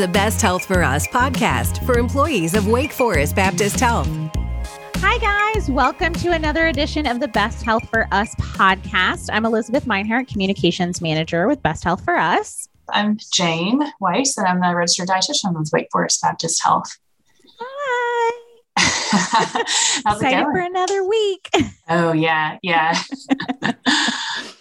the Best Health for Us podcast for employees of Wake Forest Baptist Health. Hi, guys. Welcome to another edition of the Best Health for Us podcast. I'm Elizabeth Meinhardt, Communications Manager with Best Health for Us. I'm Jane Weiss, and I'm the registered dietitian with Wake Forest Baptist Health. Hi. How's Excited it for another week. Oh yeah, yeah.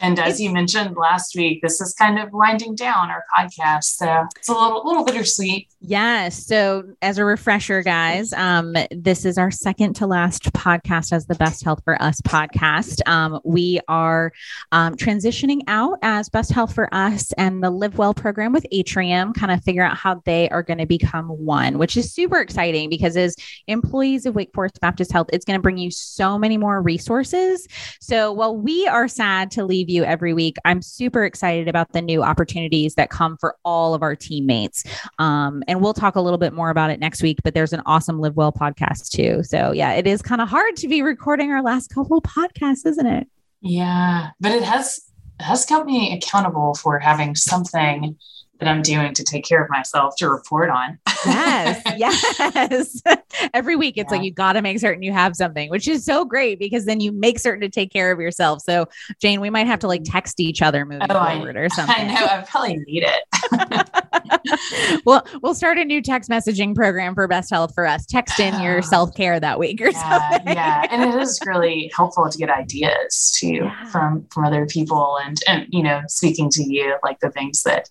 and as you mentioned last week, this is kind of winding down our podcast, so it's a little little bittersweet. Yes. So, as a refresher, guys, um, this is our second to last podcast as the Best Health for Us podcast. Um, we are um, transitioning out as Best Health for Us and the Live Well program with Atrium, kind of figure out how they are going to become one, which is super exciting because as employees of Wake Forest Baptist Health, it's going to bring you so many more resources. So, while we are sad to leave you every week, I'm super excited about the new opportunities that come for all of our teammates. Um, and we'll talk a little bit more about it next week, but there's an awesome Live Well podcast too. So, yeah, it is kind of hard to be recording our last couple podcasts, isn't it? Yeah, but it has it has kept me accountable for having something that I'm doing to take care of myself to report on. Yes, yes. Every week, it's Yeah. like you got to make certain you have something, which is so great because then you make certain to take care of yourself. So, Jane, we might have to like mm-hmm. text each other moving Oh, I- forward or something. I know I probably need it. well, we'll start a new text messaging program for Best Health for us. Text in your self care that week or yeah, something. yeah, and it is really helpful to get ideas too Yeah. from from other people, and and you know, speaking to you, like the things that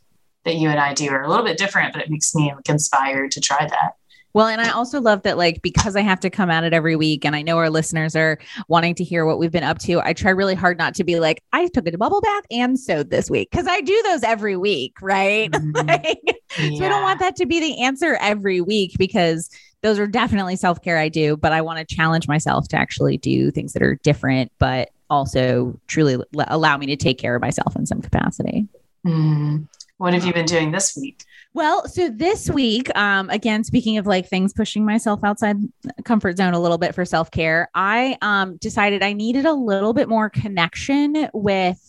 that you and I do are a little bit different, but it makes me like inspired to try that. Well, and I also love that, like, because I have to come at it every week, and I know our listeners are wanting to hear what we've been up to. I try really hard not to be like, I took a bubble bath and sewed this week because I do those every week, right? Mhm. like, So I don't want that to be the answer every week because those are definitely self care I do, but I want to challenge myself to actually do things that are different, but also truly l- allow me to take care of myself in some capacity. Mm. What have you been doing this week? Well, so this week, um, again, speaking of like things pushing myself outside comfort zone a little bit for self care, I um, decided I needed a little bit more connection with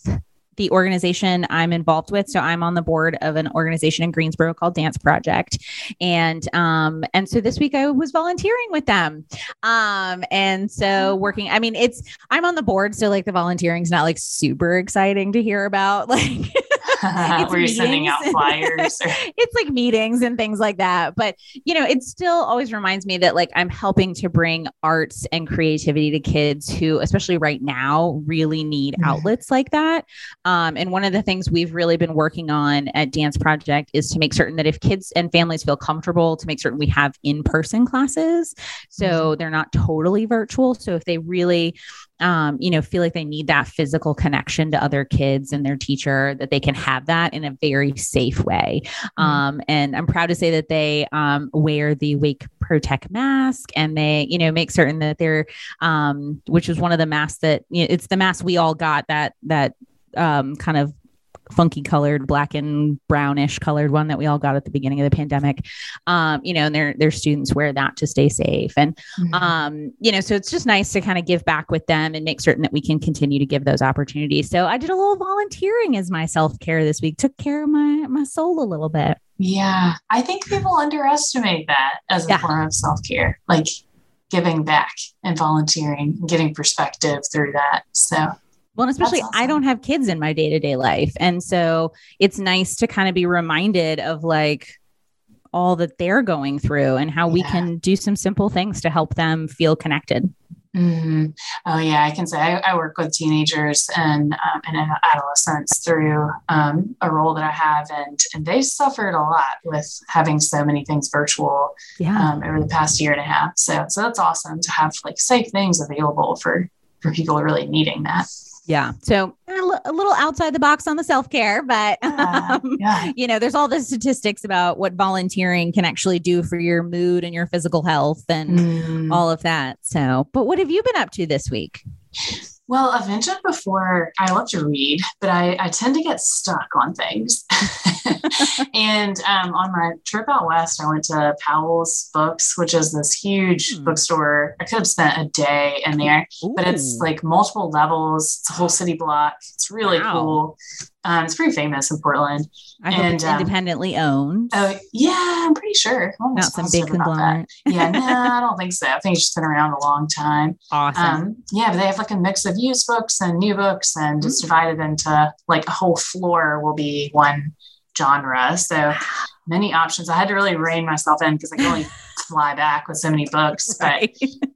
the organization I'm involved with. So I'm on the board of an organization in Greensboro called Dance Project, and um, and so this week I was volunteering with them, um, and so working. I mean, it's I'm on the board, so like the volunteering is not like super exciting to hear about, like. It's Were you sending out flyers? Or, it's like meetings and things like that. But, you know, it still always reminds me that like I'm helping to bring arts and creativity to kids who, especially right now, really need Mhm. outlets like that. Um, and one of the things we've really been working on at Dance Project is to make certain that if kids and families feel comfortable, to make certain we have in person classes. So they're not totally virtual. So if they really, um, you know, feel like they need that physical connection to other kids and their teacher, that they can have that in a very safe way. Mhm. Um, and I'm proud to say that they um, wear the Wake Protect mask and they, you know, make certain that they're, um, which is one of the masks that, you know, it's the mask we all got that, that um, kind of funky colored black and brownish colored one that we all got at the beginning of the pandemic um you know and their their students wear that to stay safe and Mhm. um you know so it's just nice to kind of give back with them and make certain that we can continue to give those opportunities so i did a little volunteering as my self-care this week took care of my my soul a little bit yeah, I think people underestimate that as a Yeah. form of self care, like giving back and volunteering, and getting perspective through that. So well and especially That's i don't have kids in my day-to-day life and so it's nice to kind of be reminded of like all that they're going through and how we can do some simple things to help them feel connected Mhm. Oh yeah, I can say I, I work with teenagers and um, and adolescents through um, a role that I have, and and they suffered a lot with having so many things virtual yeah um, over the past year and a half. So so that's awesome to have like safe things available for for people really needing that. Yeah. So a little outside the box on the self care, but Yeah, um, yeah. you know, there's all the statistics about what volunteering can actually do for your mood and your physical health and Mm. all of that. So, but what have you been up to this week? Well, I've mentioned before, I love to read, but I, I tend to get stuck on things. and um, on my trip out west, I went to Powell's Books, which is this huge Hmm. bookstore. I could have spent a day in there, but it's like multiple levels. It's a whole city block. It's really Wow. cool. Um, it's pretty famous in Portland. I hope it's And, um, independently owned. Oh yeah, I'm pretty sure. I'm Not some big positive about that. conglomerate. Yeah, no, I don't think so. I think it's just been around a long time. Awesome. Um, yeah, but they have like a mix of used books and new books, and it's Mm. divided into like a whole floor will be one genre. So many options. I had to really rein myself in because I can only fly back with so many books. But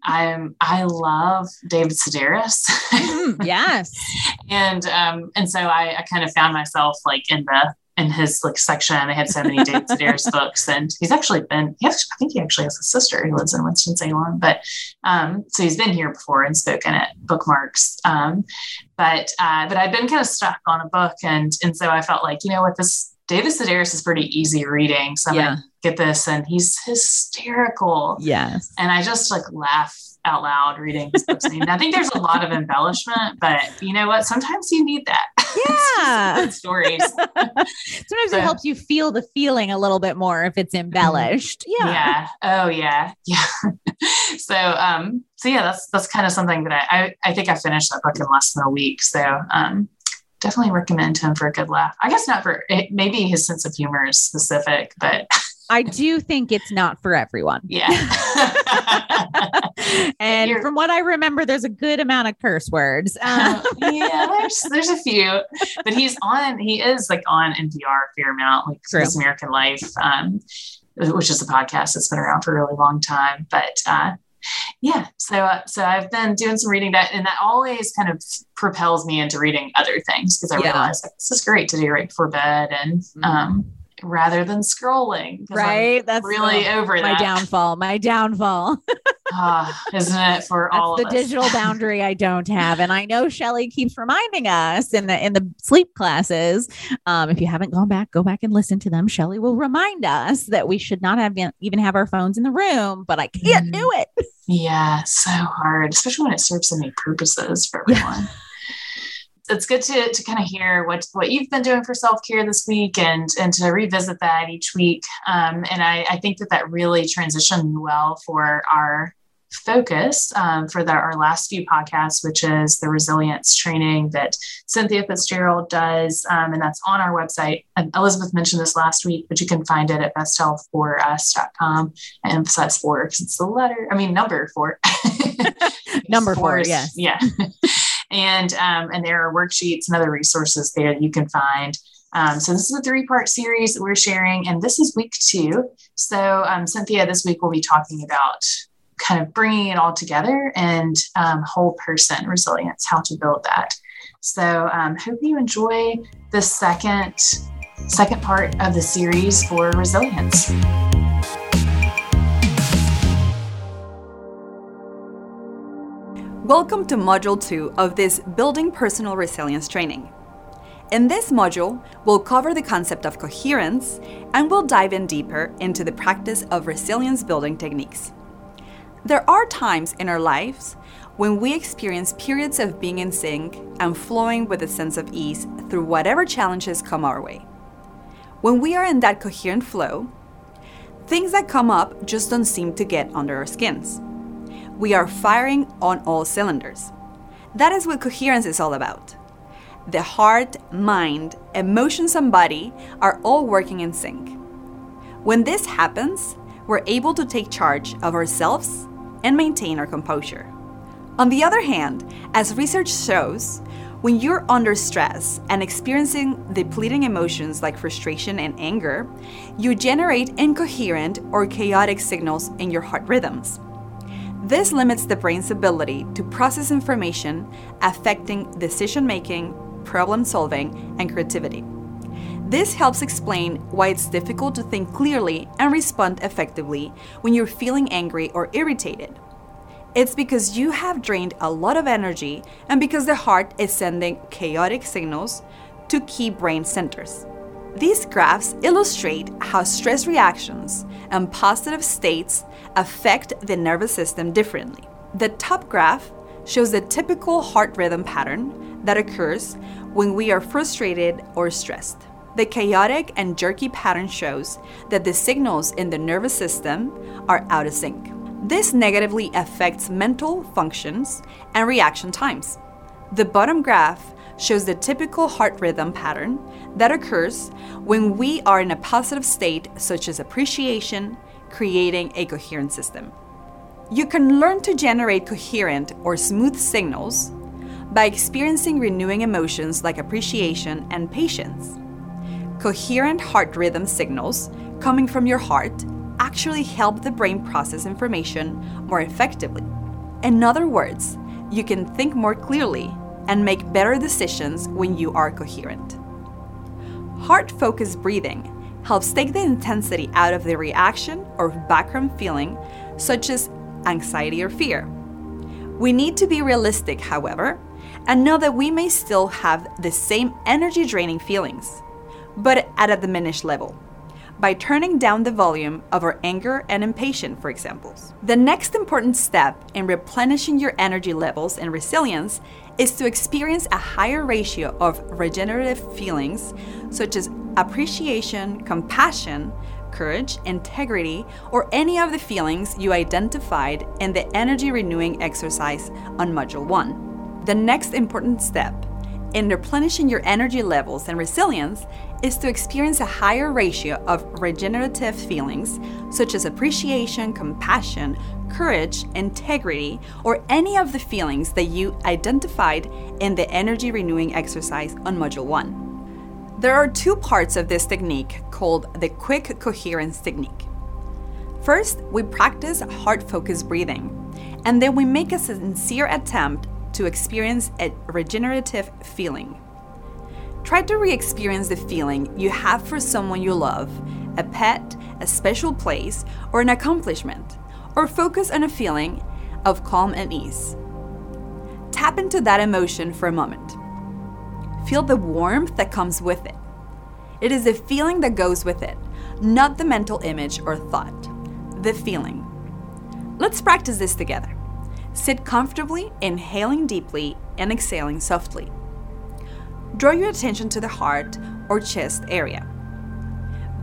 I'm I love David Sedaris, Mm, yes. and um, and so I, I kind of found myself like in the in his like section. They had so many David Sedaris books, and he's actually been. He I think he actually has a sister who lives in Winston Salem, but um, so he's been here before and spoken at bookmarks. Um, but uh, but I'd been kind of stuck on a book, and and so I felt like you know what this. David Sedaris is pretty easy reading, so I'm Yeah. gonna get this, and he's hysterical Yes. and I just like laugh out loud reading his books. And I think there's a lot of embellishment, but you know what? Sometimes you need that. Yeah. Stories. Sometimes So- it helps you feel the feeling a little bit more if it's embellished. Yeah. yeah. Oh yeah. Yeah. so um so yeah, that's that's kind of something that I, I I think I finished that book in less than a week. So um definitely recommend him for a good laugh. I guess not for maybe his sense of humor is specific, but I do think it's not for everyone. yeah. and You're- from what I remember, there's a good amount of curse words. Um, yeah, there's there's a few, but he's on. He is like on NPR a fair amount, like True. This American Life, um, which is a podcast that's been around for a really long time. But uh, yeah, so uh, so I've been doing some reading that, and that always kind of propels me into reading other things because I Yeah. realize like, this is great to do right before bed, and Mhm. um, rather than scrolling, 'cause I'm right. That's really the- over my that. downfall. My downfall. Ah, isn't it for all That's of the digital boundary I don't have. And I know Shelly keeps reminding us in the in the sleep classes. Um, if you haven't gone back, go back and listen to them. Shelly will remind us that we should not have even have our phones in the room, but I can't Mm. do it. Yeah, so hard, especially when it serves so many purposes for Yeah. everyone. It's good to, to kind of hear what, what you've been doing for self care this week and and to revisit that each week. Um, and I, I think that that really transitioned well for our focus um, for the, our last few podcasts, which is the resilience training that Cynthia Fitzgerald does. Um, and that's on our website. And Elizabeth mentioned this last week, but you can find it at besthealthforus.com. I emphasize four because it's the letter, I mean, number four. Number four, yes. Yeah. and um, and there are worksheets and other resources there that you can find. Um, so this is a three-part series that we're sharing, and this is week two. So um, Cynthia, this week we'll be talking about kind of bringing it all together and um, whole person resilience, how to build that. So um, hope you enjoy the second second part of the series for resilience. Welcome to Module 2 of this Building Personal Resilience training. In this module, we'll cover the concept of coherence and we'll dive in deeper into the practice of resilience building techniques. There are times in our lives when we experience periods of being in sync and flowing with a sense of ease through whatever challenges come our way. When we are in that coherent flow, things that come up just don't seem to get under our skins we are firing on all cylinders. That is what coherence is all about. The heart, mind, emotions, and body are all working in sync. When this happens, we're able to take charge of ourselves and maintain our composure. On the other hand, as research shows, when you're under stress and experiencing depleting emotions like frustration and anger, you generate incoherent or chaotic signals in your heart rhythms. This limits the brain's ability to process information affecting decision making, problem solving, and creativity. This helps explain why it's difficult to think clearly and respond effectively when you're feeling angry or irritated. It's because you have drained a lot of energy and because the heart is sending chaotic signals to key brain centers. These graphs illustrate how stress reactions and positive states affect the nervous system differently. The top graph shows the typical heart rhythm pattern that occurs when we are frustrated or stressed. The chaotic and jerky pattern shows that the signals in the nervous system are out of sync. This negatively affects mental functions and reaction times. The bottom graph shows the typical heart rhythm pattern that occurs when we are in a positive state, such as appreciation, creating a coherent system. You can learn to generate coherent or smooth signals by experiencing renewing emotions like appreciation and patience. Coherent heart rhythm signals coming from your heart actually help the brain process information more effectively. In other words, you can think more clearly and make better decisions when you are coherent. Heart focused breathing helps take the intensity out of the reaction or background feeling, such as anxiety or fear. We need to be realistic, however, and know that we may still have the same energy draining feelings, but at a diminished level by turning down the volume of our anger and impatience, for example. The next important step in replenishing your energy levels and resilience is to experience a higher ratio of regenerative feelings such as appreciation, compassion, courage, integrity, or any of the feelings you identified in the energy renewing exercise on Module 1. The next important step in replenishing your energy levels and resilience is to experience a higher ratio of regenerative feelings such as appreciation, compassion, courage, integrity, or any of the feelings that you identified in the energy renewing exercise on Module 1. There are two parts of this technique called the quick coherence technique. First, we practice heart focused breathing, and then we make a sincere attempt to experience a regenerative feeling. Try to re experience the feeling you have for someone you love, a pet, a special place, or an accomplishment, or focus on a feeling of calm and ease. Tap into that emotion for a moment. Feel the warmth that comes with it. It is the feeling that goes with it, not the mental image or thought. The feeling. Let's practice this together. Sit comfortably, inhaling deeply and exhaling softly. Draw your attention to the heart or chest area,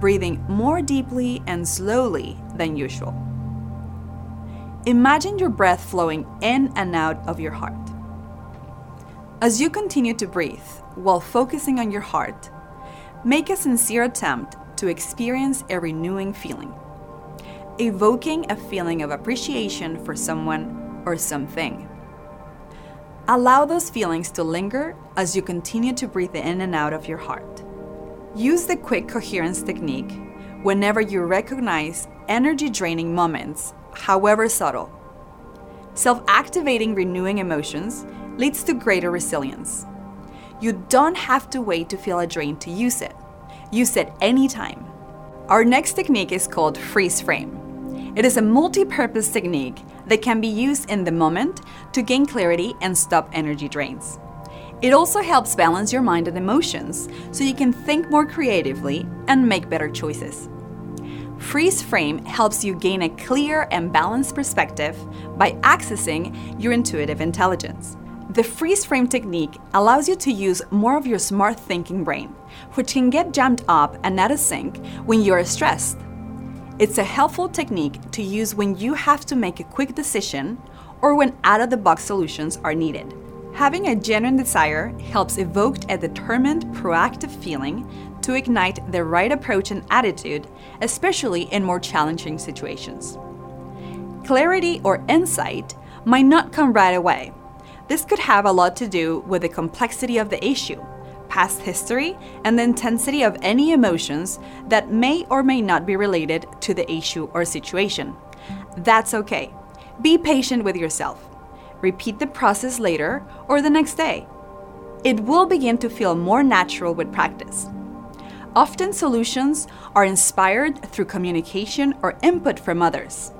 breathing more deeply and slowly than usual. Imagine your breath flowing in and out of your heart. As you continue to breathe while focusing on your heart, make a sincere attempt to experience a renewing feeling, evoking a feeling of appreciation for someone or something. Allow those feelings to linger as you continue to breathe in and out of your heart. Use the quick coherence technique whenever you recognize energy draining moments, however subtle. Self activating renewing emotions leads to greater resilience. You don't have to wait to feel a drain to use it. Use it anytime. Our next technique is called freeze frame. It is a multi purpose technique that can be used in the moment to gain clarity and stop energy drains. It also helps balance your mind and emotions so you can think more creatively and make better choices. Freeze Frame helps you gain a clear and balanced perspective by accessing your intuitive intelligence. The freeze frame technique allows you to use more of your smart thinking brain, which can get jammed up and out of sync when you're stressed. It's a helpful technique to use when you have to make a quick decision or when out of the box solutions are needed. Having a genuine desire helps evoke a determined, proactive feeling to ignite the right approach and attitude, especially in more challenging situations. Clarity or insight might not come right away. This could have a lot to do with the complexity of the issue past history, and the intensity of any emotions that may or may not be related to the issue or situation. That's okay. Be patient with yourself. Repeat the process later or the next day. It will begin to feel more natural with practice. Often, solutions are inspired through communication or input from others.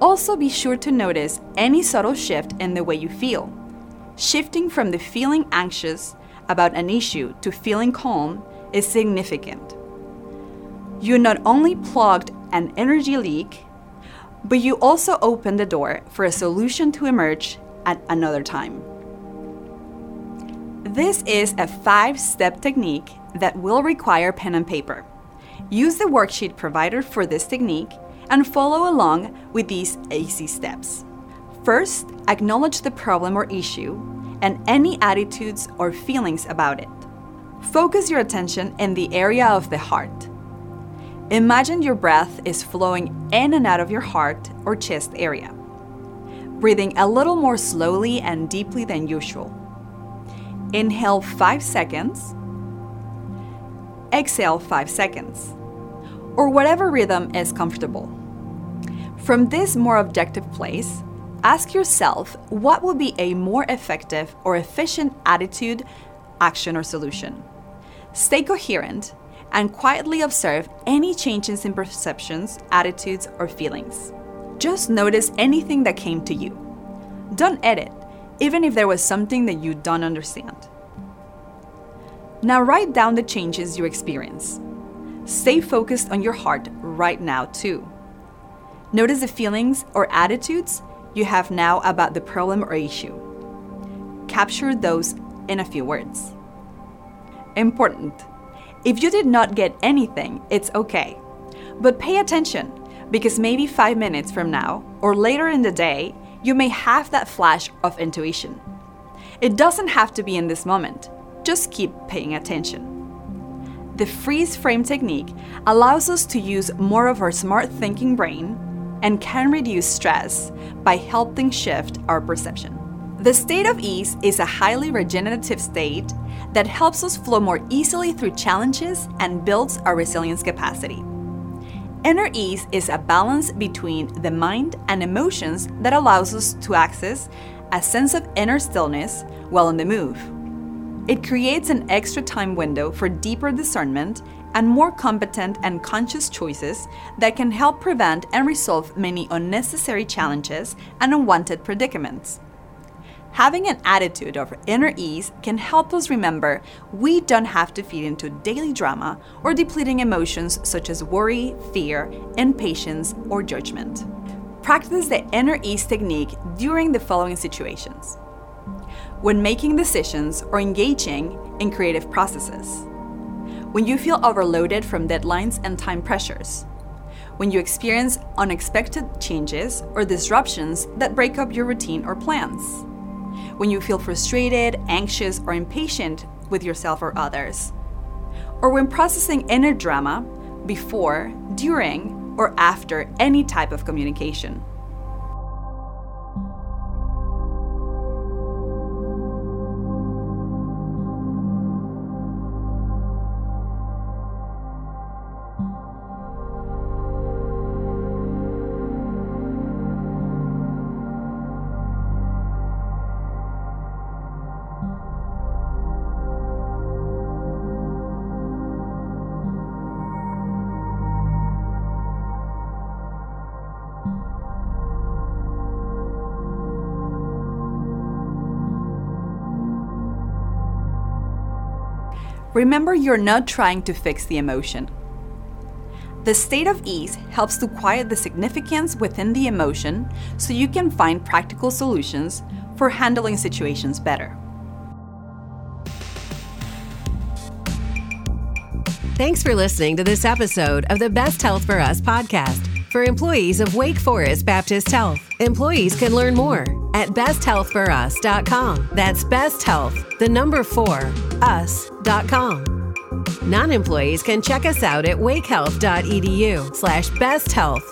Also, be sure to notice any subtle shift in the way you feel. Shifting from the feeling anxious about an issue to feeling calm is significant. You not only plugged an energy leak, but you also opened the door for a solution to emerge at another time. This is a five step technique that will require pen and paper. Use the worksheet provided for this technique and follow along with these easy steps. First, acknowledge the problem or issue and any attitudes or feelings about it. Focus your attention in the area of the heart. Imagine your breath is flowing in and out of your heart or chest area, breathing a little more slowly and deeply than usual. Inhale 5 seconds, exhale 5 seconds, or whatever rhythm is comfortable. From this more objective place, ask yourself what would be a more effective or efficient attitude, action, or solution. Stay coherent and quietly observe any changes in perceptions, attitudes, or feelings. Just notice anything that came to you. Don't edit, even if there was something that you don't understand. Now write down the changes you experience. Stay focused on your heart right now, too. Notice the feelings or attitudes you have now about the problem or issue. Capture those in a few words. Important. If you did not get anything, it's okay. But pay attention because maybe five minutes from now or later in the day, you may have that flash of intuition. It doesn't have to be in this moment, just keep paying attention. The freeze frame technique allows us to use more of our smart thinking brain and can reduce stress by helping shift our perception. The state of ease is a highly regenerative state that helps us flow more easily through challenges and builds our resilience capacity. Inner ease is a balance between the mind and emotions that allows us to access a sense of inner stillness while on the move. It creates an extra time window for deeper discernment and more competent and conscious choices that can help prevent and resolve many unnecessary challenges and unwanted predicaments. Having an attitude of inner ease can help us remember we don't have to feed into daily drama or depleting emotions such as worry, fear, impatience, or judgment. Practice the inner ease technique during the following situations when making decisions or engaging in creative processes, when you feel overloaded from deadlines and time pressures, when you experience unexpected changes or disruptions that break up your routine or plans. When you feel frustrated, anxious, or impatient with yourself or others, or when processing inner drama before, during, or after any type of communication. Remember, you're not trying to fix the emotion. The state of ease helps to quiet the significance within the emotion so you can find practical solutions for handling situations better. Thanks for listening to this episode of the Best Health for Us podcast for employees of Wake Forest Baptist Health. Employees can learn more at besthealthforus.com. That's best health, the number four, us.com. Non employees can check us out at wakehealth.edu slash best health.